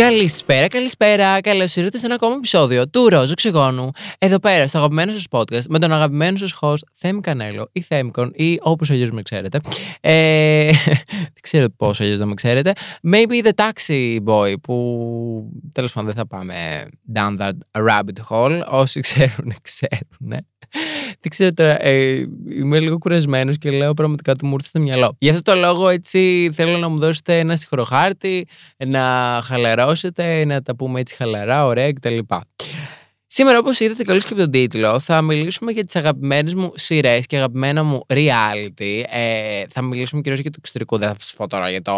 Καλησπέρα, καλησπέρα. Καλώς ήρθατε σε ένα ακόμα επεισόδιο του Ρόζου Ξυγόνου. Εδώ πέρα, στο αγαπημένο σας podcast, με τον αγαπημένο σας host Θέμη Κανέλο ή Θέμικον ή όπως αλλιώς με ξέρετε. Ε, δεν ξέρω πώς αλλιώς δεν με ξέρετε. Maybe the taxi boy, που τέλος πάντων δεν θα πάμε down that rabbit hole. Όσοι ξέρουν, ξέρουν. Δεν ξέρω τώρα, ε, είμαι λίγο κουρασμένος και λέω πραγματικά του μου ήρθε στο μυαλό. Γι' αυτό το λόγο έτσι θέλω να μου δώσετε ένα συγχωροχάρτη, να χαλαρώσετε, να τα πούμε έτσι χαλαρά, ωραία κτλ. Σήμερα, όπως είδατε καλώ και από τον τίτλο, θα μιλήσουμε για τις αγαπημένες μου σειρές και αγαπημένα μου reality. Ε, θα μιλήσουμε κυρίως για το εξωτερικό, δεν θα σας πω τώρα για το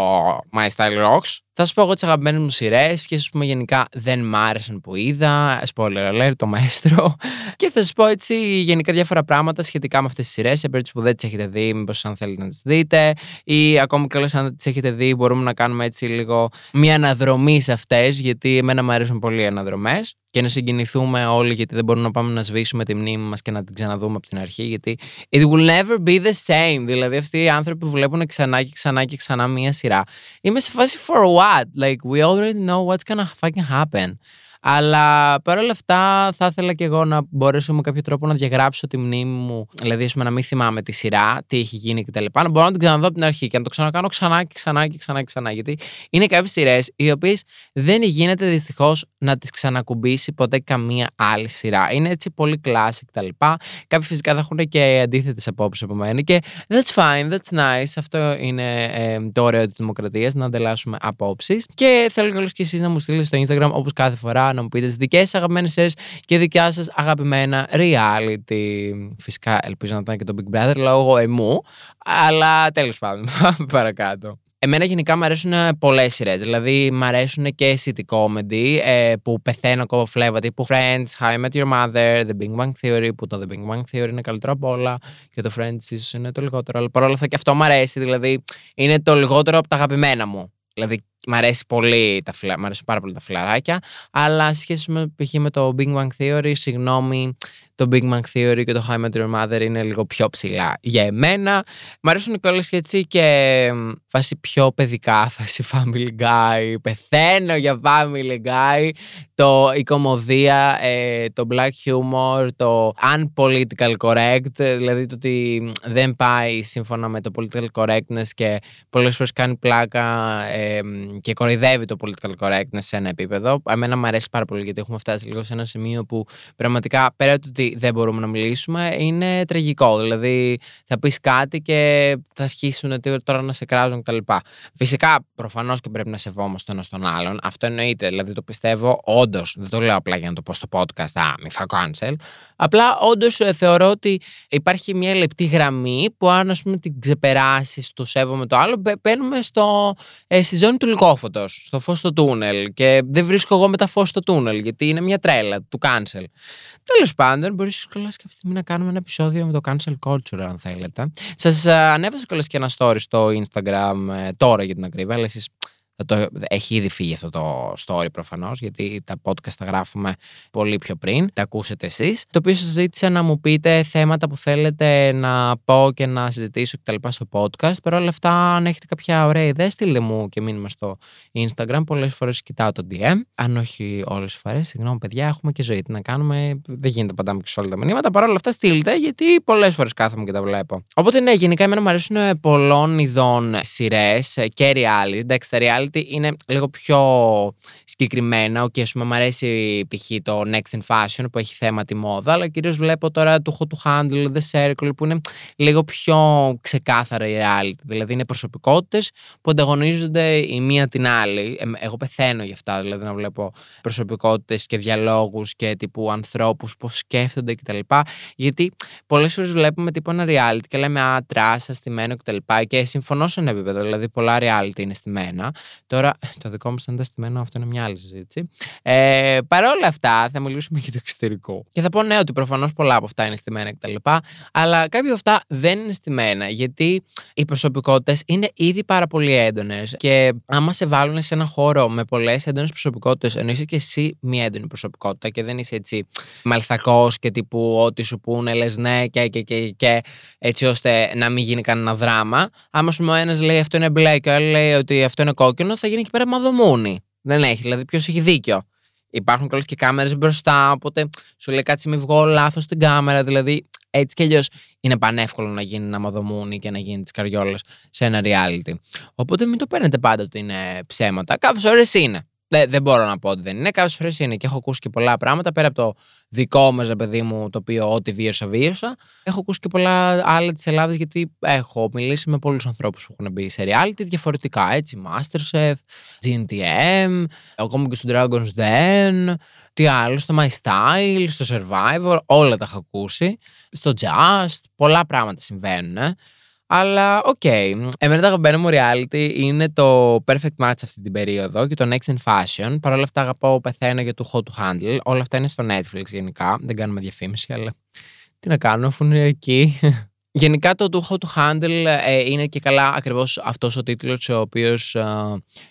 My Style Rocks. Θα σα πω εγώ τις αγαπημένες μου σειρές, ποιε ας πούμε γενικά δεν μ' άρεσαν που είδα. Spoiler alert, το μαέστρο. Και θα σα πω έτσι γενικά διάφορα πράγματα σχετικά με αυτές τις σειρές. Σε περίπτωση που δεν τις έχετε δει, μήπως αν θέλετε να τις δείτε. Ή ακόμη καλώ αν δεν τις έχετε δει, μπορούμε να κάνουμε έτσι λίγο μια αναδρομή σε αυτές, γιατί εμένα μου αρέσουν πολύ οι αναδρομές και να συγκινηθούμε όλοι γιατί δεν μπορούμε να πάμε να σβήσουμε τη μνήμη μας και να την ξαναδούμε από την αρχή γιατί it will never be the same δηλαδή αυτοί οι άνθρωποι που βλέπουν ξανά και ξανά και ξανά μία σειρά είμαι σε φάση for what? Like we already know what's gonna fucking happen αλλά παρόλα αυτά θα ήθελα και εγώ να μπορέσω με κάποιο τρόπο να διαγράψω τη μνήμη μου. Δηλαδή, να μην θυμάμαι τη σειρά, τι έχει γίνει κτλ. Να μπορώ να την ξαναδώ από την αρχή και να το ξανακάνω ξανά και ξανά και ξανά και ξανά. Γιατί είναι κάποιες σειρές οι οποίες δεν γίνεται δυστυχώς να τις ξανακουμπήσει ποτέ καμία άλλη σειρά. Είναι έτσι πολύ classic κτλ. Κάποιοι φυσικά θα έχουν και αντίθετες απόψεις από μένα και that's fine, that's nice. Αυτό είναι ε, το ωραίο της δημοκρατίας, να ανταλλάσσουμε απόψεις. Και θέλω καλώς και εσείς να μου στείλετε στο Instagram όπως κάθε φορά να μου πείτε τι δικές σας αγαπημένες σειρές και δικιά σας αγαπημένα reality. Φυσικά ελπίζω να ήταν και το Big Brother λόγω εμού, αλλά τέλος πάντων, πάμε παρακάτω. Εμένα γενικά μου αρέσουν πολλές σειρές. Δηλαδή, μου αρέσουν και city comedy ε, που πεθαίνω ακόμα φλέβα τύπου Friends, How I Met Your Mother, The Big Bang Theory, που το The Big Bang Theory είναι καλύτερο από όλα και το Friends ίσως είναι το λιγότερο. Αλλά παρόλα αυτά και αυτό μου αρέσει. Δηλαδή, είναι το λιγότερο από τα αγαπημένα μου. Δηλαδή, Μ' αρέσει πολύ τα φυλα... μ αρέσουν πάρα πολύ τα φιλαράκια, αλλά σε σχέση με, π.χ. με το Big Bang Theory, συγγνώμη, το Big Bang Theory και το High Met Your Mother είναι λίγο πιο ψηλά για εμένα. Μ' αρέσουν κιόλας και έτσι και φάση πιο παιδικά, φάση Family Guy, πεθαίνω για Family Guy, το, η κομμωδία, ε, το black humor, το unpolitical correct, δηλαδή το ότι δεν πάει σύμφωνα με το political correctness και πολλές φορές κάνει πλάκα ε, και κοροϊδεύει το political correctness σε ένα επίπεδο. Εμένα μου αρέσει πάρα πολύ γιατί έχουμε φτάσει λίγο σε ένα σημείο που πραγματικά πέρα του ότι δεν μπορούμε να μιλήσουμε είναι τραγικό. Δηλαδή θα πεις κάτι και θα αρχίσουν τώρα να σε κράζουν κτλ. Φυσικά προφανώς και πρέπει να σεβόμαστε ένα τον άλλον. Αυτό εννοείται. Δηλαδή το πιστεύω όντως. Δεν το λέω απλά για να το πω στο podcast. Α, μη φα cancel. Απλά όντως ε, θεωρώ ότι υπάρχει μια λεπτή γραμμή που αν ας πούμε, την ξεπεράσεις το σέβομαι το άλλο, μπαίνουμε στο, ε, στη ζώνη του λυκόφωτο, στο φως στο τούνελ. Και δεν βρίσκω εγώ με τα φως στο τούνελ, γιατί είναι μια τρέλα του cancel. Τέλος πάντων, μπορείς καλά κάποια στιγμή να κάνουμε ένα επεισόδιο με το cancel culture, αν θέλετε. Σας ε, ανέβασα κιόλας και ένα story στο Instagram ε, τώρα για την ακρίβεια, αλλά εσείς το, έχει ήδη φύγει αυτό το story προφανώς, γιατί τα podcast τα γράφουμε πολύ πιο πριν. Τα ακούσετε εσείς. Το οποίο σας ζήτησα να μου πείτε θέματα που θέλετε να πω και να συζητήσω κτλ. στο podcast. Παρ' όλα αυτά, αν έχετε κάποια ωραία ιδέα, στείλτε μου και μήνυμα στο Instagram. Πολλές φορές κοιτάω το DM. Αν όχι όλες τις φορές, συγγνώμη, παιδιά, έχουμε και ζωή. Τι να κάνουμε, δεν γίνεται πάντα και σε όλα τα μηνύματα. Παρ' όλα αυτά, στείλτε, γιατί πολλές φορές κάθομαι και τα βλέπω. Οπότε, ναι, γενικά εμένα μου αρέσουν πολλών ειδών σειρές και reality. Εντάξει, τα reality είναι λίγο πιο συγκεκριμένα. Οκ, okay, ας πούμε, μου αρέσει π.χ. το Next in Fashion που έχει θέμα τη μόδα, αλλά κυρίως βλέπω τώρα το Too Hot to Handle, The Circle που είναι λίγο πιο ξεκάθαρα η reality. Δηλαδή είναι προσωπικότητες που ανταγωνίζονται η μία την άλλη. Εγώ πεθαίνω γι' αυτά, δηλαδή να βλέπω προσωπικότητες και διαλόγους και τύπου ανθρώπους πώς σκέφτονται κτλ. Γιατί πολλές φορές βλέπουμε τύπου ένα reality και λέμε Α, trash, στημένο κτλ. Και, και συμφωνώ σε ένα επίπεδο, δηλαδή πολλά reality είναι στημένα. Τώρα, το δικό μου σαν τεστημένο, αυτό είναι μια άλλη συζήτηση. Ε, Παρ' όλα αυτά, θα μιλήσουμε για το εξωτερικό. Και θα πω ναι, ότι προφανώς πολλά από αυτά είναι στημένα κτλ. Αλλά κάποια από αυτά δεν είναι στημένα, γιατί οι προσωπικότητες είναι ήδη πάρα πολύ έντονες. Και άμα σε βάλουν σε ένα χώρο με πολλές έντονες προσωπικότητες, ενώ είσαι και εσύ μια έντονη προσωπικότητα και δεν είσαι έτσι μαλθακός και τύπου ό,τι σου πούνε, λες ναι και, και, και, και, έτσι ώστε να μην γίνει κανένα δράμα. Άμα σου ο ένας λέει αυτό είναι μπλε και ο άλλος λέει ότι αυτό είναι κόκκινο, θα γίνει εκεί πέρα μαδομούνι. Δεν έχει, δηλαδή ποιος έχει δίκιο. Υπάρχουν καλέ και κάμερες μπροστά, οπότε σου λέει κάτι μη βγω λάθος στην κάμερα. Δηλαδή έτσι κι αλλιώς είναι πανεύκολο να γίνει ένα μαδομούνι και να γίνει τη καριόλα σε ένα reality. Οπότε μην το παίρνετε πάντα ότι είναι ψέματα. Κάποιες ώρες είναι. Δεν, δεν μπορώ να πω ότι δεν είναι. Κάποιες φορές είναι και έχω ακούσει και πολλά πράγματα πέρα από το δικό μας, παιδί μου, το οποίο ό,τι βίωσα, βίωσα. Έχω ακούσει και πολλά άλλα της Ελλάδας, γιατί έχω μιλήσει με πολλούς ανθρώπους που έχουν μπει σε reality διαφορετικά. Έτσι, Masterchef, GNTM, ακόμα και στο Dragon's Den, τι άλλο, στο My Style, στο Survivor, όλα τα έχω ακούσει. Στο Just, πολλά πράγματα συμβαίνουν. Ε. Αλλά οκ. Okay. Εμένα το αγαπημένο μου reality είναι το Perfect Match αυτή την περίοδο και το Next in Fashion. Παρ' όλα αυτά αγαπάω πεθαίνω για το Too Hot to Handle. Όλα αυτά είναι στο Netflix γενικά. Δεν κάνουμε διαφήμιση, αλλά τι να κάνω αφού είναι εκεί. Γενικά το Too Hot to Handle ε, είναι και καλά ακριβώς αυτός ο τίτλος ο οποίος ε,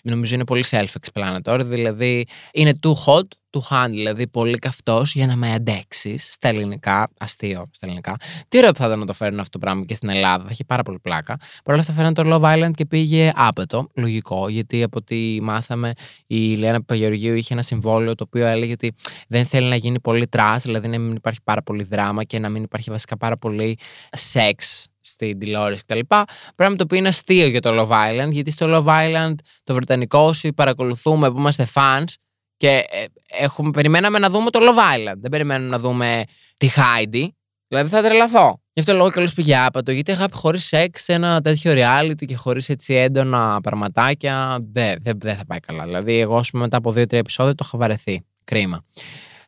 νομίζω είναι πολύ self-explanatory δηλαδή είναι too hot του Χάν, δηλαδή πολύ καυτός για να με αντέξεις στα ελληνικά. Αστείο στα ελληνικά. Τι ωραίο που θα ήταν να το φέρουν αυτό το πράγμα και στην Ελλάδα, θα έχει πάρα πολύ πλάκα. Παρ' όλα αυτά φέρνουν το Love Island και πήγε άπετο. Λογικό, γιατί από ό,τι μάθαμε, η Λιάννα Παπαγεωργίου είχε ένα συμβόλαιο το οποίο έλεγε ότι δεν θέλει να γίνει πολύ τρά, δηλαδή να μην υπάρχει πάρα πολύ δράμα και να μην υπάρχει βασικά πάρα πολύ σεξ στην τηλεόραση κτλ. Πράγμα το οποίο είναι αστείο για το Love Island, γιατί στο Love Island το βρετανικό όσοι παρακολουθούμε που είμαστε fans και ε, έχουμε, περιμέναμε να δούμε το Love Island. Δεν περιμένουμε να δούμε τη Heidi. Δηλαδή θα τρελαθώ. Γι' αυτό λόγο καλώ πήγε άπατο. Γιατί αγάπη χωρίς σεξ σε ένα τέτοιο reality και χωρίς έτσι έντονα πραγματάκια. Δεν δε, δε θα πάει καλά. Δηλαδή, εγώ, ας πούμε, μετά από δύο-τρία επεισόδια το είχα βαρεθεί. Κρίμα.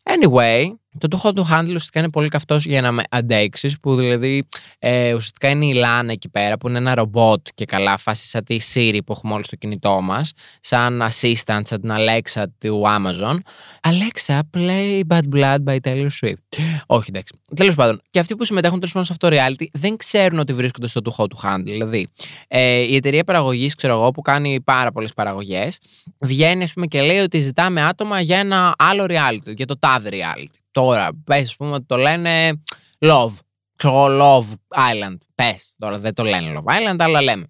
Anyway, το του του handle ουσιαστικά είναι πολύ καυτός για να με αντέξεις, που δηλαδή ε, ουσιαστικά είναι η Λάνα εκεί πέρα, που είναι ένα ρομπότ και καλά, φάση σαν τη Siri που έχουμε όλοι στο κινητό μας, σαν assistant, σαν την Alexa του Amazon. Alexa, play Bad Blood by Taylor Swift. Όχι, εντάξει. Τέλος πάντων, και αυτοί που συμμετέχουν τέλος πάντων σε αυτό το reality δεν ξέρουν ότι βρίσκονται στο του του handle. Δηλαδή, ε, η εταιρεία παραγωγής, ξέρω εγώ, που κάνει πάρα πολλές παραγωγές, βγαίνει, ας πούμε, και λέει ότι ζητάμε άτομα για ένα άλλο reality, για το TAD reality. Τώρα, πες, ας πούμε, ότι το λένε Love. Ξέρω Love Island. Πες. Τώρα δεν το λένε Love Island, αλλά λέμε.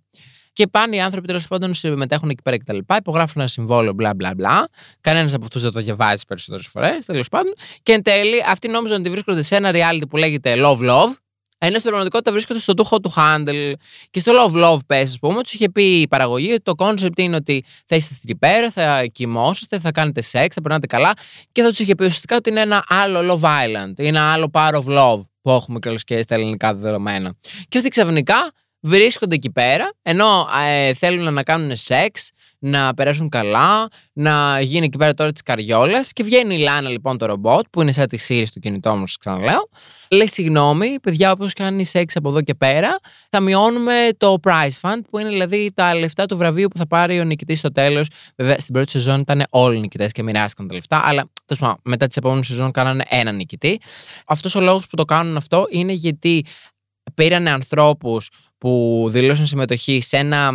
Και πάνε οι άνθρωποι τέλος πάντων συμμετέχουν εκεί πέρα κτλ. Υπογράφουν ένα συμβόλαιο, μπλα μπλα μπλα. Κανένας από αυτούς δεν το διαβάζει περισσότερες φορές, τέλος πάντων. Και εν τέλει, αυτοί νόμιζαν ότι βρίσκονται σε ένα reality που λέγεται Love Love ενώ στην πραγματικότητα βρίσκονται στο τούχο του handle και στο love love πες, ας πούμε, τους είχε πει η παραγωγή ότι το concept είναι ότι θα είστε εκεί πέρα, θα κοιμόσαστε, θα κάνετε σεξ, θα περνάτε καλά και θα τους είχε πει ουσιαστικά ότι είναι ένα άλλο love island, είναι ένα άλλο power of love που έχουμε και και στα ελληνικά δεδομένα. Και αυτοί ξαφνικά βρίσκονται εκεί πέρα, ενώ ε, θέλουν να κάνουν σεξ, να περάσουν καλά, να γίνει εκεί πέρα τώρα τη καριόλα. Και βγαίνει η Λάνα λοιπόν το ρομπότ, που είναι σαν τη Siri του κινητό μου, σας ξαναλέω. Λέει συγγνώμη, παιδιά, όπως κάνει σεξ από εδώ και πέρα, θα μειώνουμε το prize fund, που είναι δηλαδή τα λεφτά του βραβείου που θα πάρει ο νικητής στο τέλος. Βέβαια, στην πρώτη σεζόν ήταν όλοι οι νικητές και μοιράστηκαν τα λεφτά, αλλά τέλος μετά τι επόμενε σεζόν κάνανε έναν νικητή. Αυτός ο λόγος που το κάνουν αυτό είναι γιατί πήρανε ανθρώπους που δηλώσαν συμμετοχή σε ένα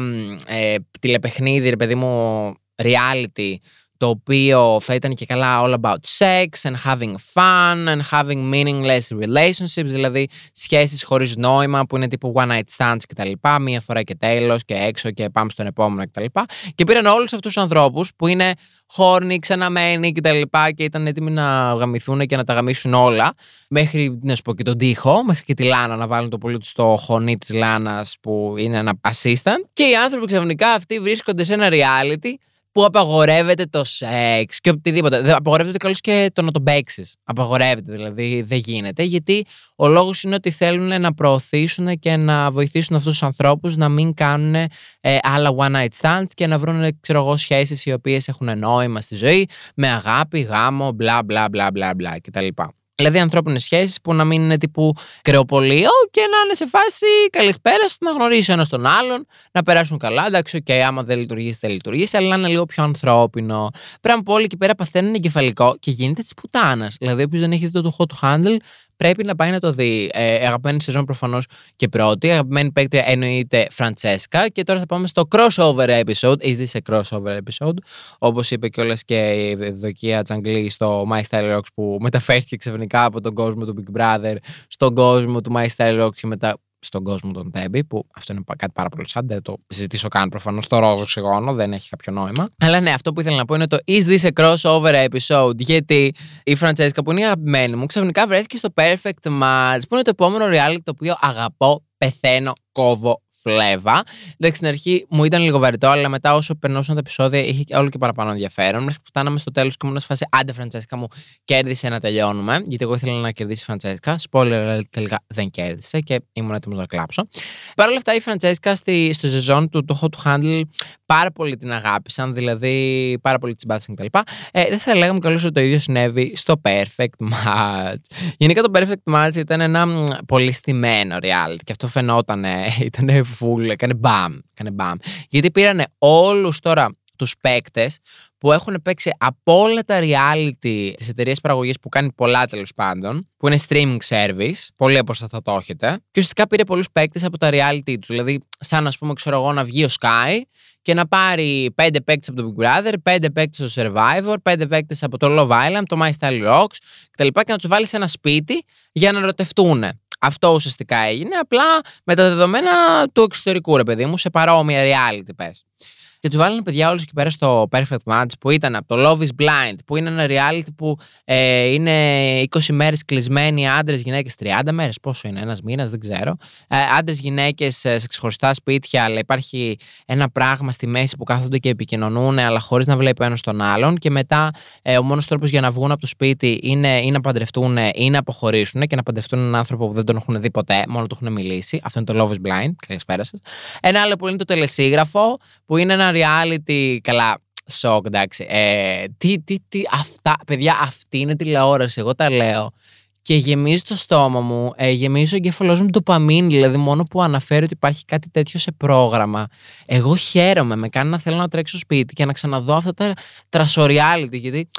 ε, τηλεπαιχνίδι, ρε παιδί μου, reality, το οποίο θα ήταν και καλά all about sex and having fun and having meaningless relationships, δηλαδή σχέσεις χωρίς νόημα που είναι τύπου one night stands κτλ. Μία φορά και τέλος και έξω και πάμε στον επόμενο κτλ. Και, και πήραν όλους αυτούς τους ανθρώπους που είναι χόρνοι, ξαναμένοι κτλ. Και, και ήταν έτοιμοι να γαμηθούν και να τα γαμίσουν όλα. Μέχρι, να σου πω, και τον τοίχο, μέχρι και τη Λάνα να βάλουν το πολύ τους στο χωνί της Λάνας που είναι ένα assistant. Και οι άνθρωποι ξαφνικά αυτοί βρίσκονται σε ένα reality που απαγορεύεται το σεξ και οτιδήποτε. Απαγορεύεται καλώς και το να τον παίξει. Απαγορεύεται δηλαδή, δεν γίνεται. Γιατί ο λόγος είναι ότι θέλουν να προωθήσουν και να βοηθήσουν αυτούς τους ανθρώπους να μην κάνουν ε, άλλα one night stands και να βρουν, ξέρω εγώ, σχέσεις οι οποίες έχουν νόημα στη ζωή με αγάπη, γάμο, μπλα μπλα μπλα μπλα μπλα κτλ. Δηλαδή ανθρώπινες σχέσεις που να μην είναι τύπου κρεοπωλείο και να είναι σε φάση καλησπέρα, να γνωρίσει ένας τον άλλον, να περάσουν καλά. Εντάξει, οκ, okay, άμα δεν λειτουργήσει, δεν λειτουργήσει, αλλά να είναι λίγο πιο ανθρώπινο. Πράγμα που όλοι εκεί πέρα παθαίνουν εγκεφαλικό και γίνεται της πουτάνας. Δηλαδή, όποιος δεν έχει δει το hot handle, πρέπει να πάει να το δει. Ε, αγαπημένη σεζόν προφανώς και πρώτη. Αγαπημένη παίκτρια εννοείται Φραντσέσκα. Και τώρα θα πάμε στο crossover episode. Is this a crossover episode? Όπως είπε κιόλας και η Δοκία Τσαγκλή στο My Style Rocks που μεταφέρθηκε ξαφνικά από τον κόσμο του Big Brother στον κόσμο του My Style Rocks και μετά στον κόσμο των Τέμπι, που αυτό είναι κάτι πάρα πολύ σαν, δεν το συζητήσω καν προφανώς. Το ρόζο οξυγόνο δεν έχει κάποιο νόημα. Αλλά ναι, αυτό που ήθελα να πω είναι το Is this a crossover episode? Γιατί η Φραντσέσκα, που είναι η αγαπημένη μου, ξαφνικά βρέθηκε στο Perfect Match, που είναι το επόμενο reality το οποίο αγαπώ, πεθαίνω, κόβω, φλέβα. Εντάξει, στην αρχή μου ήταν λίγο βαρετό, αλλά μετά όσο περνούσαν τα επεισόδια είχε όλο και παραπάνω ενδιαφέρον. Μέχρι που φτάναμε στο τέλος και ήμουν σε φάση Άντε, Φραντσέσκα μου, κέρδισε να τελειώνουμε. Γιατί εγώ ήθελα να κερδίσει η Φραντσέσκα. Spoiler, τελικά δεν κέρδισε και ήμουν έτοιμος να κλάψω. Παρ' όλα αυτά, η Φραντσέσκα στη, στο σεζόν του το Hot Handle πάρα πολύ την αγάπησαν, δηλαδή πάρα πολύ τσιμπάτσαν κτλ. Ε, δεν θα λέγαμε καλώ ότι το ίδιο συνέβη στο Perfect Match. Γενικά το Perfect Match ήταν ένα πολύ στημένο reality και αυτό φαινόταν, ήταν full, έκανε μπαμ, έκανε μπαμ. Γιατί πήρανε όλους τώρα τους παίκτες που έχουν παίξει από όλα τα reality της εταιρείας παραγωγής που κάνει πολλά τέλος πάντων, που είναι streaming service, πολλοί από εσά θα το έχετε, και ουσιαστικά πήρε πολλούς παίκτες από τα reality τους. Δηλαδή, σαν να πούμε, ξέρω εγώ, να βγει ο Sky και να πάρει πέντε παίκτες από το Big Brother, πέντε παίκτες στο Survivor, πέντε παίκτες από το Love Island, το My Style Rocks κτλ. Και, και να τους βάλει σε ένα σπίτι για να ερωτευτούν. Αυτό ουσιαστικά έγινε, απλά με τα δεδομένα του εξωτερικού, ρε παιδί μου, σε παρόμοια reality, πες. Και τους βάλανε παιδιά όλους εκεί πέρα στο Perfect Match που ήταν από το Love is Blind, που είναι ένα reality που ε, είναι 20 μέρες κλεισμένοι άντρες, γυναίκες, 30 μέρες. Πόσο είναι, ένας μήνας, δεν ξέρω. Ε, άντρες, γυναίκες ε, σε ξεχωριστά σπίτια, αλλά υπάρχει ένα πράγμα στη μέση που κάθονται και επικοινωνούν, αλλά χωρίς να βλέπει ένας τον άλλον. Και μετά ε, ο μόνος τρόπος για να βγουν από το σπίτι είναι ή να παντρευτούν ή να αποχωρήσουν και να παντρευτούν έναν άνθρωπο που δεν τον έχουν δει ποτέ, μόνο του έχουν μιλήσει. Αυτό είναι το Love is Blind. Καλησπέρα σας. Ένα άλλο που είναι το τελεσίγραφο, που είναι ένα reality. Καλά, σοκ, εντάξει. Ε, τι, τι, τι, αυτά, παιδιά, αυτή είναι τηλεόραση. Εγώ τα λέω. Και γεμίζει το στόμα μου, ε, γεμίζει ο εγκέφαλό μου το παμίν, δηλαδή μόνο που αναφέρει ότι υπάρχει κάτι τέτοιο σε πρόγραμμα. Εγώ χαίρομαι, με κάνει να θέλω να τρέξω σπίτι και να ξαναδώ αυτά τα τρασοριάλιτι, γιατί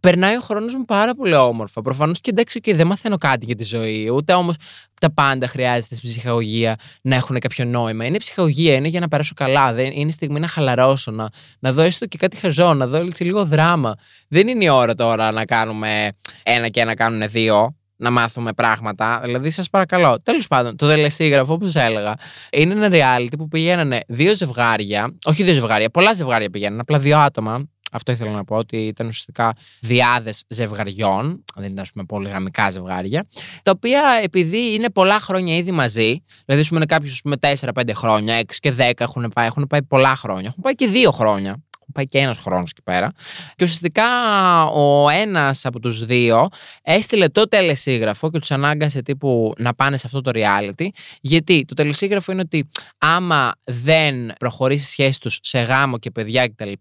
περνάει ο χρόνος μου πάρα πολύ όμορφα. Προφανώς και εντάξει, και δεν μαθαίνω κάτι για τη ζωή. Ούτε όμως τα πάντα χρειάζεται στην ψυχαγωγία να έχουν κάποιο νόημα. Είναι ψυχαγωγία, είναι για να περάσω καλά. Δεν, είναι στιγμή να χαλαρώσω, να, να δω έστω και κάτι χαζό, να δω έτσι λίγο δράμα. Δεν είναι η ώρα τώρα να κάνουμε ένα και ένα κάνουν δύο να μάθουμε πράγματα. Δηλαδή, σας παρακαλώ. Τέλος πάντων, το τελεσίγραφο, όπως σας έλεγα, είναι ένα reality που πηγαίνανε δύο ζευγάρια, όχι δύο ζευγάρια, πολλά ζευγάρια πηγαίνανε, απλά δύο άτομα αυτό ήθελα να πω, ότι ήταν ουσιαστικά διάδες ζευγαριών, δεν ήταν ας πούμε πολυγαμικά ζευγάρια, τα οποία επειδή είναι πολλά χρόνια ήδη μαζί, δηλαδή ας πούμε κάποιος με 4-5 χρόνια, 6 και 10 έχουν πάει, έχουν πάει πολλά χρόνια, έχουν πάει και 2 χρόνια πάει και ένας χρόνος εκεί πέρα. Και ουσιαστικά ο ένας από τους δύο έστειλε το τελεσίγραφο και τους ανάγκασε τύπου να πάνε σε αυτό το reality. Γιατί το τελεσίγραφο είναι ότι άμα δεν προχωρήσει η σχέση τους σε γάμο και παιδιά κτλ.,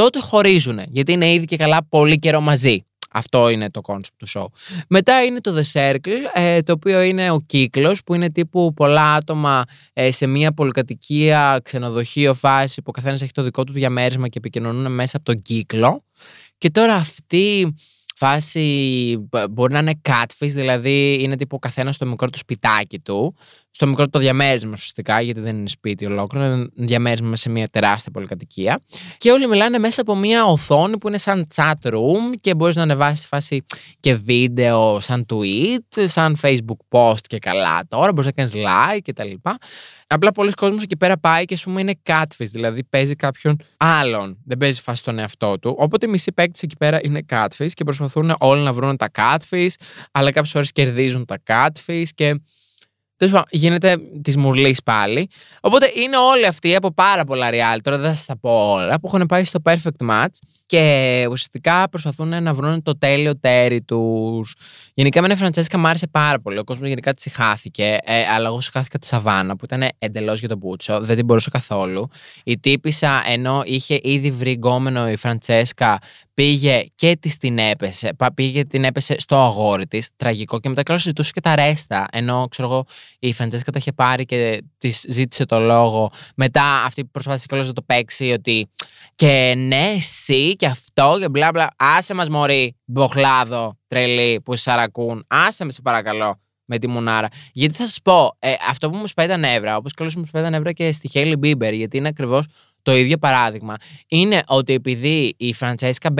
τότε χωρίζουν. Γιατί είναι ήδη και καλά πολύ καιρό μαζί. Αυτό είναι το concept του show. Μετά είναι το The Circle, ε, το οποίο είναι ο κύκλος, που είναι τύπου πολλά άτομα ε, σε μια πολυκατοικία, ξενοδοχείο φάση, που ο καθένας έχει το δικό του διαμέρισμα και επικοινωνούν μέσα από τον κύκλο. Και τώρα αυτή φάση μπορεί να είναι catfish, δηλαδή είναι τύπου ο καθένας στο μικρό του σπιτάκι του, στο μικρό του το διαμέρισμα ουσιαστικά, γιατί δεν είναι σπίτι ολόκληρο, είναι διαμέρισμα σε μια τεράστια πολυκατοικία. Και όλοι μιλάνε μέσα από μια οθόνη που είναι σαν chat room και μπορείς να ανεβάσεις φάση και βίντεο σαν tweet, σαν facebook post και καλά τώρα, μπορείς να κάνεις like κτλ. Απλά πολλοί κόσμοι εκεί πέρα πάει και ας πούμε είναι catfish, δηλαδή παίζει κάποιον άλλον. Δεν παίζει φάση τον εαυτό του. Οπότε οι μισοί παίκτες εκεί πέρα είναι catfish και προσπαθούν όλοι να βρουν τα catfish, αλλά κάποιες φορές κερδίζουν τα catfish και Τέλος πάντων, γίνεται τη μουρλής πάλι. Οπότε είναι όλοι αυτοί από πάρα πολλά reality, τώρα δεν θα σας τα πω όλα, που έχουν πάει στο perfect match και ουσιαστικά προσπαθούν να βρουν το τέλειο τέρι τους. Γενικά, με η Φραντσέσκα μου άρεσε πάρα πολύ. Ο κόσμος γενικά της χάθηκε. Ε, αλλά εγώ συχάθηκα τη Σαβάνα που ήταν εντελώς για τον Μπούτσο. Δεν την μπορούσα καθόλου. Η τύπησα ενώ είχε ήδη βρει γκόμενο η Φραντσέσκα πήγε και της την έπεσε. Πήγε την έπεσε στο αγόρι της. Τραγικό. Και μετά καλά συζητούσε και τα ρέστα. Ενώ ξέρω εγώ, η Φραντζέσκα τα είχε πάρει και της ζήτησε το λόγο. Μετά αυτή που προσπάθησε κιόλας να το παίξει ότι. Και ναι, εσύ και αυτό και μπλα μπλα. Άσε μας μωρή, μποχλάδο, τρελή που σαρακούν. Άσε με σε παρακαλώ με τη Μουνάρα. Γιατί θα σας πω, ε, αυτό που μου σπάει τα νεύρα, όπως καλώ μου σπάει τα νεύρα και στη Χέιλι Μπίμπερ, γιατί είναι ακριβώς το ίδιο παράδειγμα, είναι ότι επειδή η Φραντσέσκα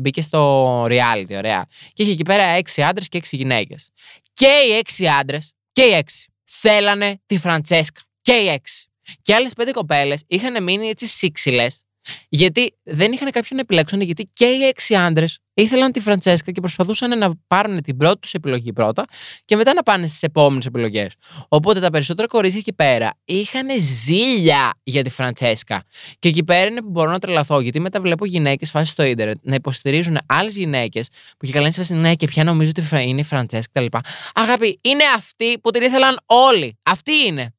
μπήκε στο reality, ωραία, και είχε εκεί πέρα έξι άντρες και έξι γυναίκες. Και οι έξι άντρες και οι έξι θέλανε τη Φραντσέσκα. Και οι έξι. Και άλλες πέντε κοπέλες είχαν μείνει έτσι σύξυλες γιατί δεν είχαν κάποιον να επιλέξουν, γιατί και οι έξι άντρες ήθελαν τη Φραντσέσκα και προσπαθούσαν να πάρουν την πρώτη τους επιλογή πρώτα και μετά να πάνε στις επόμενες επιλογές. Οπότε τα περισσότερα κορίτσια εκεί πέρα είχαν ζήλια για τη Φραντσέσκα. Και εκεί πέρα είναι που μπορώ να τρελαθώ, γιατί μετά βλέπω γυναίκες φάσει στο ίντερνετ να υποστηρίζουν άλλες γυναίκες που και καλά είναι σε ναι, και πια νομίζω ότι είναι η Φραντσέσκα κτλ. Αγάπη, είναι αυτοί που την ήθελαν όλοι. Αυτή είναι.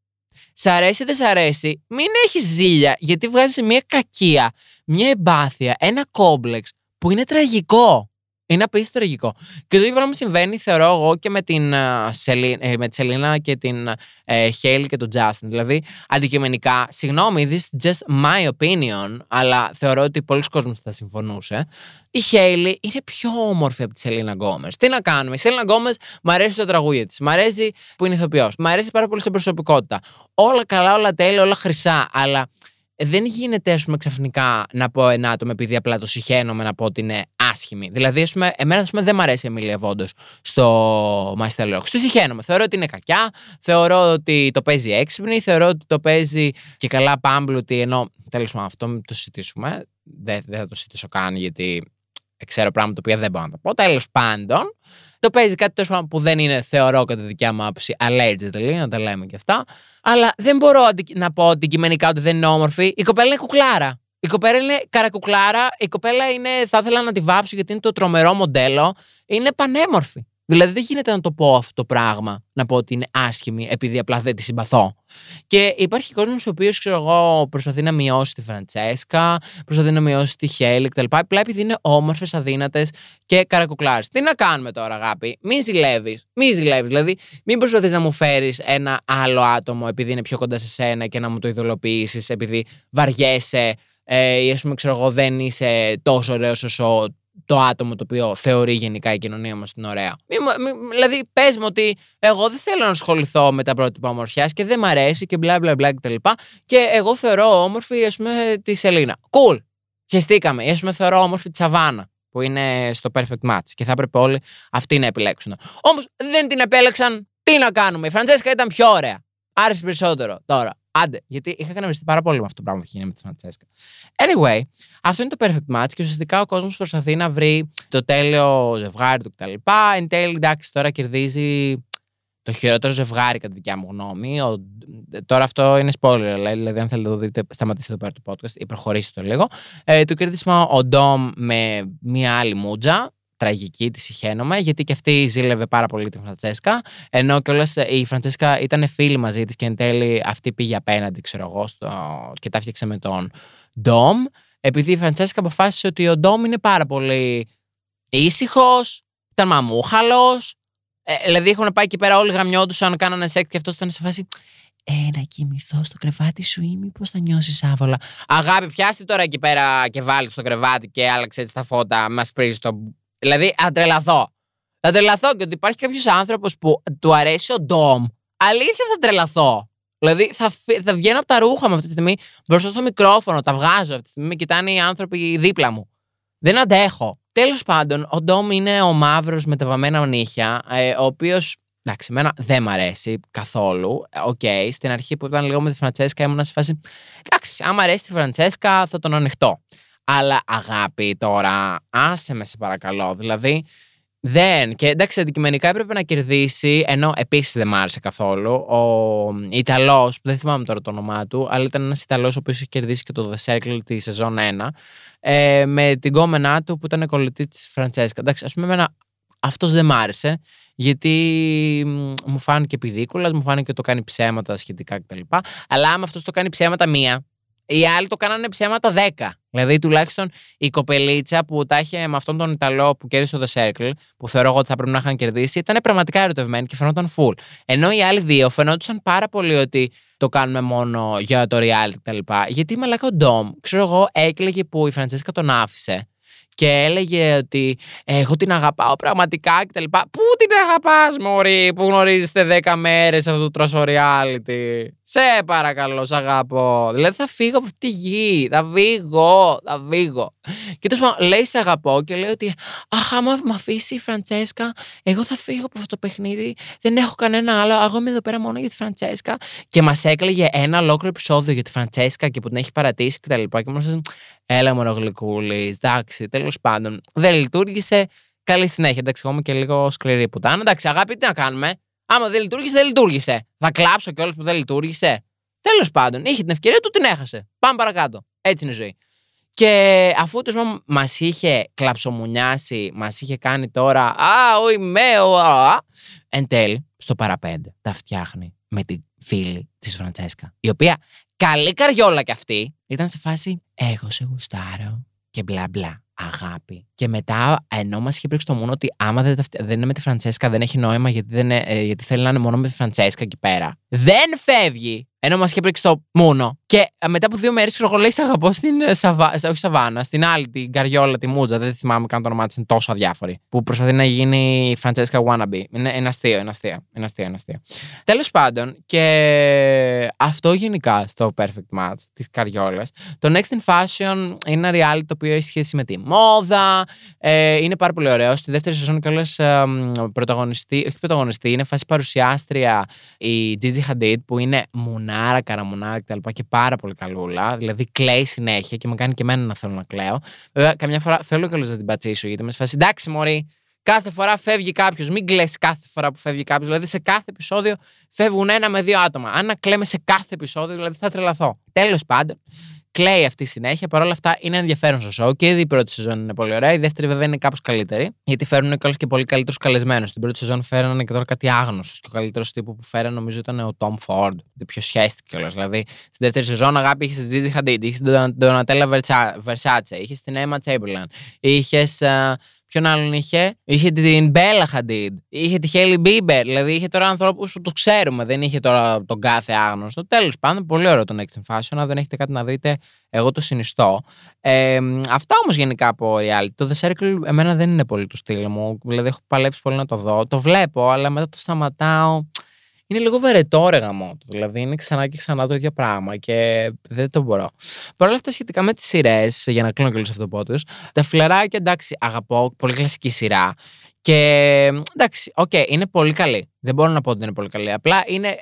Σ' αρέσει ή δεν σ' αρέσει, μην έχεις ζήλια, γιατί βγάζεις μια κακία, μια εμπάθεια, ένα κόμπλεξ που είναι τραγικό. Είναι απίστευτο τραγικό. Και το ίδιο πράγμα συμβαίνει, θεωρώ εγώ, και με, την, ε, με τη Σελίνα και την ε, Χέιλι και τον Τζάστιν. Δηλαδή, αντικειμενικά, συγγνώμη, this is just my opinion, αλλά θεωρώ ότι πολλοί κόσμοι θα συμφωνούσε. Η Χέιλι είναι πιο όμορφη από τη Σελίνα Γκόμες. Τι να κάνουμε. Η Σελίνα Γκόμες μου αρέσει το τραγούδι της. Μ' αρέσει που είναι ηθοποιός. Μ' αρέσει πάρα πολύ στην προσωπικότητα. Όλα καλά, όλα τέλεια, όλα χρυσά. Αλλά δεν γίνεται, ας πούμε, ξαφνικά να πω ένα άτομο επειδή απλά το συχαίνομαι να πω ότι είναι άσχημη. Δηλαδή, ας πούμε, εμένα ας πούμε, δεν μου αρέσει η Εμίλια Βόντο στο Master Locks. Τη συχαίνομαι. Θεωρώ ότι είναι κακιά, θεωρώ ότι το παίζει έξυπνη, θεωρώ ότι το παίζει και καλά πάμπλουτη, ενώ τέλος πάντων αυτό μην το συζητήσουμε. Δεν, δεν θα το συζητήσω καν γιατί ξέρω πράγματα που δεν μπορώ να τα πω. Τέλος πάντων, το παίζει κάτι τόσο που δεν είναι, θεωρώ, κατά δικιά μου άποψη, allegedly, να τα λέμε και αυτά. Αλλά δεν μπορώ να πω αντικειμενικά ότι δεν είναι όμορφη. Η κοπέλα είναι κουκλάρα. Η κοπέλα είναι καρακουκλάρα. Η κοπέλα είναι, θα ήθελα να τη βάψω γιατί είναι το τρομερό μοντέλο. Είναι πανέμορφη. Δηλαδή δεν γίνεται να το πω αυτό το πράγμα, να πω ότι είναι άσχημη επειδή απλά δεν τη συμπαθώ. Και υπάρχει κόσμος ο οποίος ξέρω εγώ προσπαθεί να μειώσει τη Φραντσέσκα, προσπαθεί να μειώσει τη Χέλη κτλ. Απλά επειδή είναι όμορφες, αδύνατες και καρακουκλάρες. Τι να κάνουμε τώρα, αγάπη; Μην ζηλεύεις. Μην ζηλεύεις. Δηλαδή, μην προσπαθείς να μου φέρεις ένα άλλο άτομο επειδή είναι πιο κοντά σε σένα και να μου το ειδωλοποιήσεις επειδή βαριέσαι ε, ή ας πούμε, ξέρω εγώ, δεν είσαι τόσο ωραίος όσο το άτομο το οποίο θεωρεί γενικά η κοινωνία μας την ωραία. Μη, μη, δηλαδή, πες μου ότι εγώ δεν θέλω να ασχοληθώ με τα πρότυπα ομορφιάς και δεν μ' αρέσει και μπλα μπλα μπλα κτλ. Και, και εγώ θεωρώ όμορφη, ας πούμε, τη Σελίνα. Cool. Χεστήκαμε. Ή ας πούμε, θεωρώ όμορφη τη Σαβάνα που είναι στο Perfect Match και θα έπρεπε όλοι αυτοί να επιλέξουν. Όμως δεν την επέλεξαν. Τι να κάνουμε. Η Φραντζέσκα ήταν πιο ωραία. Άρεσε περισσότερο τώρα. Άντε, γιατί είχα εκνευριστεί πάρα πολύ με αυτό το πράγμα που έγινε με τη Φραντσέσκα. Anyway, αυτό είναι το perfect match και ουσιαστικά ο κόσμος προσπαθεί να βρει το τέλειο ζευγάρι του κτλ. Εν τέλει, εντάξει, τώρα κερδίζει το χειρότερο ζευγάρι, κατά τη δικιά μου γνώμη. Ο... Τώρα αυτό είναι spoiler, δηλαδή αν θέλετε να το δείτε, σταματήστε εδώ πέρα το podcast ή προχωρήστε το λίγο. Ε, το κερδίσμα ο Ντόμ με μία άλλη μούτζα τραγική, τη συχαίνομαι, γιατί και αυτή ζήλευε πάρα πολύ τη Φραντσέσκα. Ενώ κιόλας ε, η Φραντσέσκα ήταν φίλη μαζί της και εν τέλει αυτή πήγε απέναντι, ξέρω εγώ, στο... και τα έφτιαξε με τον Ντόμ. Επειδή η Φραντσέσκα αποφάσισε ότι ο Ντόμ είναι πάρα πολύ ήσυχος, ήταν μαμούχαλος. Ε, δηλαδή έχουν πάει εκεί πέρα όλοι γαμιόντουσαν, κάνανε σεξ και αυτός ήταν σε φάση. Ε, να κοιμηθώ στο κρεβάτι σου ή μήπως θα νιώσεις άβολα. Αγάπη, πιάστη τώρα εκεί πέρα και βάλει στο κρεβάτι και άλλαξε έτσι τα φώτα. Μας πρίζει το Δηλαδή, θα τρελαθώ. Θα τρελαθώ και ότι υπάρχει κάποιος άνθρωπος που του αρέσει ο Ντόμ. Αλήθεια θα τρελαθώ. Δηλαδή, θα, θα βγαίνω από τα ρούχα μου αυτή τη στιγμή μπροστά στο μικρόφωνο, τα βγάζω αυτή τη στιγμή, με κοιτάνε οι άνθρωποι δίπλα μου. Δεν αντέχω. Τέλος πάντων, ο Ντόμ είναι ο μαύρος με τα βαμμένα νύχια, ε, ο οποίος. Εντάξει, εμένα δεν μ' αρέσει καθόλου. Οκ, okay, στην αρχή που ήταν λίγο με τη Φραντσέσκα ήμουν σε φάση. Εντάξει, άμα αρέσει τη Φραντσέσκα θα τον ανεχτώ. Αλλά αγάπη τώρα, άσε με σε παρακαλώ. Δηλαδή, δεν. Και εντάξει, αντικειμενικά έπρεπε να κερδίσει, ενώ επίσης δεν μ' άρεσε καθόλου. Ο Ιταλός, που δεν θυμάμαι τώρα το όνομά του, αλλά ήταν ένας Ιταλός ο οποίος είχε κερδίσει και το The Circle τη σεζόν 1, ε, με την κόμενά του που ήταν κολλητή της Φραντσέσκα. Εντάξει, ας πούμε, εμένα αυτός δεν μ' άρεσε, γιατί μου φάνηκε επιδίκουλα, μου φάνηκε ότι το κάνει ψέματα σχετικά κτλ. Αλλά άμα αυτός το κάνει ψέματα μία, Οι άλλοι το κάνανε ψέματα 10. Δηλαδή, τουλάχιστον η κοπελίτσα που τα είχε με αυτόν τον Ιταλό που κέρδισε το The Circle, που θεωρώ εγώ ότι θα πρέπει να είχαν κερδίσει, ήταν πραγματικά ερωτευμένη και φαινόταν full. Ενώ οι άλλοι δύο φαινόντουσαν πάρα πολύ ότι το κάνουμε μόνο για το reality κτλ. Γιατί μαλάκα ο Ντόμ, ξέρω εγώ, έκλαιγε που η Φραντσέσκα τον άφησε και έλεγε ότι εγώ την αγαπάω πραγματικά κτλ. Πού την αγαπάς Μωρή που γνωρίζετε 10 μέρες αυτό το τρόσο reality; Σε παρακαλώ, σ' αγαπώ. Δηλαδή θα φύγω από αυτή τη γη. Θα φύγω, θα φύγω. Και τόσο πάντων λέει σε αγαπώ και λέει ότι Αχ, άμα με αφήσει η Φραντσέσκα, εγώ θα φύγω από αυτό το παιχνίδι. Δεν έχω κανένα άλλο. Εγώ είμαι εδώ πέρα μόνο για τη Φραντσέσκα. Και μας έκλαιγε ένα ολόκληρο επεισόδιο για τη Φραντσέσκα και που την έχει παρατήσει κτλ. Και, και μου Έλα μόνο γλυκούλη. Εντάξει, τέλος πάντων. Δεν λειτουργήσε. Καλή συνέχεια. Εντάξει, εγώ είμαι και λίγο σκληρή πουτάνα. Εντάξει, αγάπη, τι να κάνουμε. Άμα δεν λειτουργήσε, δεν λειτουργήσε. Θα κλάψω κιόλας που δεν λειτουργήσε. Τέλος πάντων, είχε την ευκαιρία του, την έχασε. Πάμε παρακάτω. Έτσι είναι η ζωή. Και αφού το μας είχε κλαψομουνιάσει, μας είχε κάνει τώρα. Α, ο ημέο, α, εν τέλει, στο παραπέντε τα φτιάχνει με τη φίλη της Φραντσέσκα. Η οποία καλή καριόλα κι αυτή ήταν σε φάση Εγώ σε γουστάρω και μπλα μπλα αγάπη. Και μετά, ενώ μας είχε πρίξει το μόνο ότι άμα δεν, δεν είναι με τη Φραντσέσκα, δεν έχει νόημα γιατί, δεν, ε, γιατί θέλει να είναι μόνο με τη Φραντσέσκα εκεί πέρα. Δεν φεύγει! Ενώ μας είχε πρίξει το μόνο. Και ε, μετά από δύο μέρες, ξέρω λέει αγαπώ στην ε, Σαβα... όχι Σαβάνα, στην άλλη, την Καριόλα, τη Μούτζα. Δεν θυμάμαι καν το όνομά της, είναι τόσο αδιάφορη. Που προσπαθεί να γίνει η Φραντσέσκα Wannabe. Είναι ένα αστείο, ένα αστείο. Ένα αστείο, ένα αστείο. Τέλος πάντων, και αυτό γενικά στο Perfect Match της Καριόλας. Το Next in Fashion είναι ένα reality το οποίο έχει σχέση με τη μόδα. Ε, είναι πάρα πολύ ωραίο. Στη δεύτερη σεζόν κιόλας ε, πρωταγωνιστή, όχι πρωταγωνιστή, είναι φάση παρουσιάστρια η Gigi Hadid που είναι μουνάρα, καραμουνάρα κτλ. Και, και πάρα πολύ καλούλα. Δηλαδή κλαίει συνέχεια και με κάνει και εμένα να θέλω να κλαίω. Βέβαια, καμιά φορά θέλω κιόλα να την πατσίσω γιατί με σφασί. Εντάξει, Μωρή, κάθε φορά φεύγει κάποιος. Μην κλαίσει κάθε φορά που φεύγει κάποιος. Δηλαδή, σε κάθε επεισόδιο φεύγουν ένα με δύο άτομα. Αν να κλαίμε σε κάθε επεισόδιο, δηλαδή θα τρελαθώ. Τέλος πάντων, κλαίει αυτή η συνέχεια. Παρ' όλα αυτά είναι ενδιαφέρον στο show. Και η πρώτη σεζόν είναι πολύ ωραία. Η δεύτερη βέβαια είναι κάπως καλύτερη. Γιατί φέρνουν κιόλα και πολύ καλύτερους καλεσμένους. Στην πρώτη σεζόν φέρνανε και τώρα κάτι άγνωστο. Και ο καλύτερος τύπο που φέρανε νομίζω ήταν ο Tom Ford. Δεν πιο σχέστηκε κιόλας. Δηλαδή στην δεύτερη σεζόν αγάπη είχες την Gigi Hadid, είχες την Donatella Versace, είχες την Emma Chamberlain, είχες Ποιον άλλον είχε; Είχε την Μπέλα Χαντίντ. Είχε τη Χέλι Μπίμπερ. Δηλαδή είχε τώρα ανθρώπους που το ξέρουμε. Δεν είχε τώρα τον κάθε άγνωστο. Τέλος πάντων, πολύ ωραίο το Next in Fashion. Αν δεν έχετε κάτι να δείτε, εγώ το συνιστώ. Ε, αυτά όμως γενικά από reality. Το The Circle εμένα δεν είναι πολύ το στυλ μου. Δηλαδή έχω παλέψει πολύ να το δω. Το βλέπω, αλλά μετά το σταματάω είναι λίγο βερετό ρε γαμό Δηλαδή είναι ξανά και ξανά το ίδιο πράγμα και δεν το μπορώ. Παρ' όλα αυτά σχετικά με τις σειρές, για να κλείνω και αυτό το πότο, τα φιλαράκια εντάξει, αγαπώ, πολύ κλασική σειρά. Και εντάξει, οκ, okay, είναι πολύ καλή. Δεν μπορώ να πω ότι είναι πολύ καλή. Απλά είναι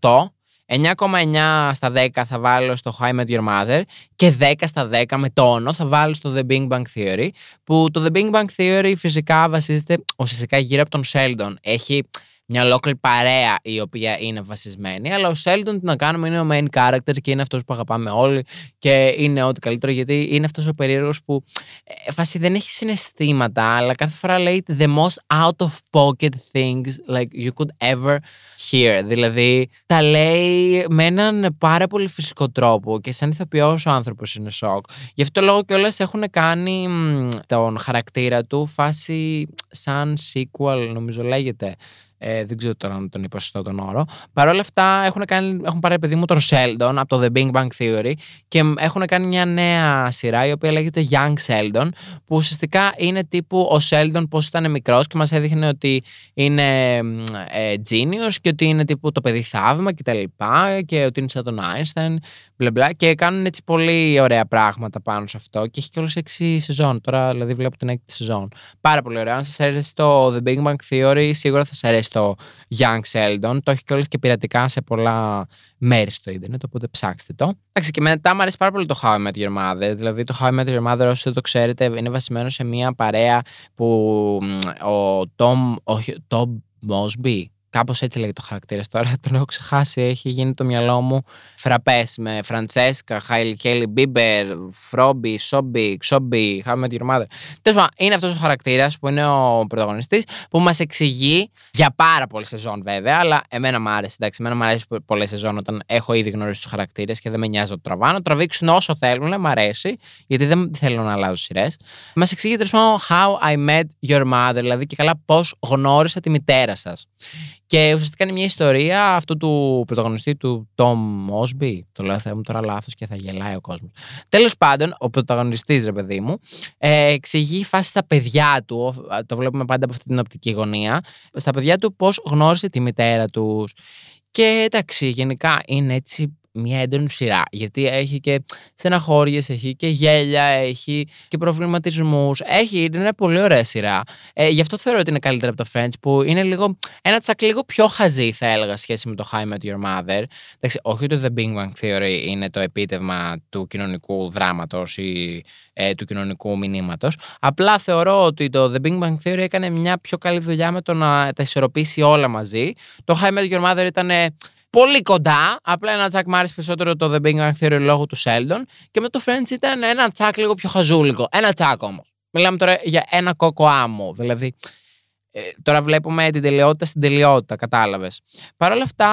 9,8. 9,9 στα 10 θα βάλω στο How I Met Your Mother και 10 στα 10 με τόνο θα βάλω στο The Big Bang Theory που το The Big Bang Theory φυσικά βασίζεται ουσιαστικά γύρω από τον Sheldon. Έχει μια ολόκληρη παρέα η οποία είναι βασισμένη. Αλλά ο Σέλντον τι να κάνουμε είναι ο main character και είναι αυτός που αγαπάμε όλοι και είναι ό,τι καλύτερο γιατί είναι αυτός ο περίεργος που ε, φάση δεν έχει συναισθήματα, αλλά κάθε φορά λέει the most out of pocket things like you could ever hear. Δηλαδή τα λέει με έναν πάρα πολύ φυσικό τρόπο και σαν ηθοποιός ο άνθρωπος είναι σοκ. Γι' αυτό λόγο κιόλας έχουν κάνει τον χαρακτήρα του φάση σαν sequel, νομίζω λέγεται. Ε, δεν ξέρω τώρα αν τον είπα σωστό τον όρο. Παρ' όλα αυτά έχουν, κάνει, έχουν πάρει παιδί μου τον Sheldon από το The Big Bang Theory και έχουν κάνει μια νέα σειρά η οποία λέγεται Young Sheldon που ουσιαστικά είναι τύπου ο Sheldon πώς ήταν μικρός και μας έδειχνε ότι είναι ε, genius και ότι είναι τύπου το παιδί θαύμα και τα λοιπά και ότι είναι σαν τον Einstein μπλε και κάνουν έτσι πολύ ωραία πράγματα πάνω σε αυτό. Και έχει και όλες έξι σεζόν. Τώρα δηλαδή βλέπω την έκτη σεζόν. Πάρα πολύ ωραία. Αν σας αρέσει το The Big Bang Theory σίγουρα θα σας αρέσει το Young Sheldon. Το έχει και όλες και πειρατικά σε πολλά μέρη στο ίντερνετ οπότε ψάξτε το. Εντάξει, και μετά μου αρέσει πάρα πολύ το How I Met Your Mother. Δηλαδή το How I Met Your Mother όσοι δεν το ξέρετε είναι βασισμένο σε μια παρέα που ο Tom, όχι, Tom Mosby Κάπως έτσι λέγεται το χαρακτήρας τώρα. Τον έχω ξεχάσει. Έχει γίνει το μυαλό μου φραπές με Φραντσέσκα, Χέιλι Μπίμπερ, Φρόμπι, Σόμπι, Ξόμπι, How Met Your Mother. Τέλος πάντων, είναι αυτός ο χαρακτήρας που είναι ο πρωταγωνιστής που μας εξηγεί για πάρα πολλές σεζόν βέβαια, αλλά εμένα μου άρεσε. Εντάξει, εμένα μου αρέσει πολλές σεζόν όταν έχω ήδη γνωρίσει τους χαρακτήρες και δεν με νοιάζει το τραβάνω. Τραβήξουν όσο θέλουν, μου αρέσει, γιατί δεν θέλω να αλλάζω σειρές. Μας εξηγεί τέλος πάντων How I Met Your Mother, δηλαδή και καλά πώς γνώρισα τη μητέρα σας. Και ουσιαστικά είναι μια ιστορία αυτού του πρωταγωνιστή του Tom Mosby. Το λέω θα μου τώρα λάθος και θα γελάει ο κόσμος. Τέλος πάντων, ο πρωταγωνιστής, ρε παιδί μου, ε, εξηγεί φάση στα παιδιά του. Το βλέπουμε πάντα από αυτή την οπτική γωνία. Στα παιδιά του πώς γνώρισε τη μητέρα τους. Και εντάξει, γενικά είναι έτσι μια έντονη σειρά. Γιατί έχει και στεναχώριες, έχει και γέλια, έχει και προβληματισμούς. Έχει, είναι μια πολύ ωραία σειρά. Ε, γι' αυτό θεωρώ ότι είναι καλύτερα από το Friends, που είναι λίγο, ένα τσακ λίγο πιο χαζή, θα έλεγα, σχέση με το High Met Your Mother. Εντάξει, όχι ότι το The Big Bang Theory είναι το επίτευγμα του κοινωνικού δράματος ή ε, του κοινωνικού μηνύματος. Απλά θεωρώ ότι το The Big Bang Theory έκανε μια πιο καλή δουλειά με το να τα ισορροπήσει όλα μαζί. Το High Met Your Mother ήταν πολύ κοντά. Απλά ένα τσακ μ' άρεσε περισσότερο το The Big Bang Theory λόγω του Sheldon. Και με το Friends ήταν ένα τσακ λίγο πιο χαζούλικο. Ένα τσακ όμως. Μιλάμε τώρα για ένα κόκο άμμο. Δηλαδή, ε, τώρα βλέπουμε την τελειότητα στην τελειότητα, κατάλαβες. Παρ' όλα αυτά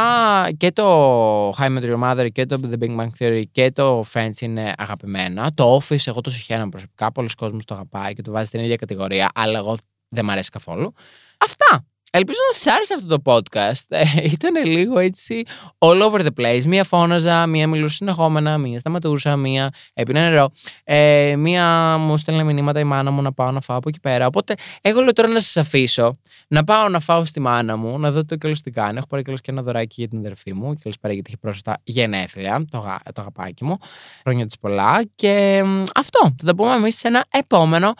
και το High Met Your Mother και το The Big Bang Theory και το Friends είναι αγαπημένα. Το Office, εγώ το συγχαίρω προσωπικά. Πολλοί κόσμοι το αγαπάει και το βάζει στην ίδια κατηγορία, αλλά εγώ δεν μ' αρέσει καθόλου. Αυτά. Ελπίζω να σας άρεσε αυτό το podcast. Ε, ήταν λίγο έτσι all over the place. Μία φώναζα, μία μιλούσε συνεχόμενα, μία σταματούσα, μία έπινε νερό. Ε, μία μου στέλνε μηνύματα η μάνα μου να πάω να φάω από εκεί πέρα. Οπότε, εγώ λέω τώρα να σας αφήσω, να πάω να φάω στη μάνα μου, να δω το τέλο τι κάνει. Έχω πάρει και ένα δωράκι για την αδερφή μου. Και πέρα γιατί έχει πρόσφατα γενέθλια, το, το αγαπάκι μου. Χρόνια της πολλά. Και αυτό. Θα το πούμε εμείς σε ένα επόμενο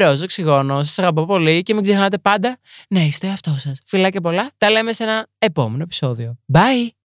ροζ οξυγόνο. Σας αγαπώ πολύ και μην ξεχνάτε πάντα να είστε αυτό σας. Φιλάκια πολλά. Τα λέμε σε ένα επόμενο επεισόδιο. Bye!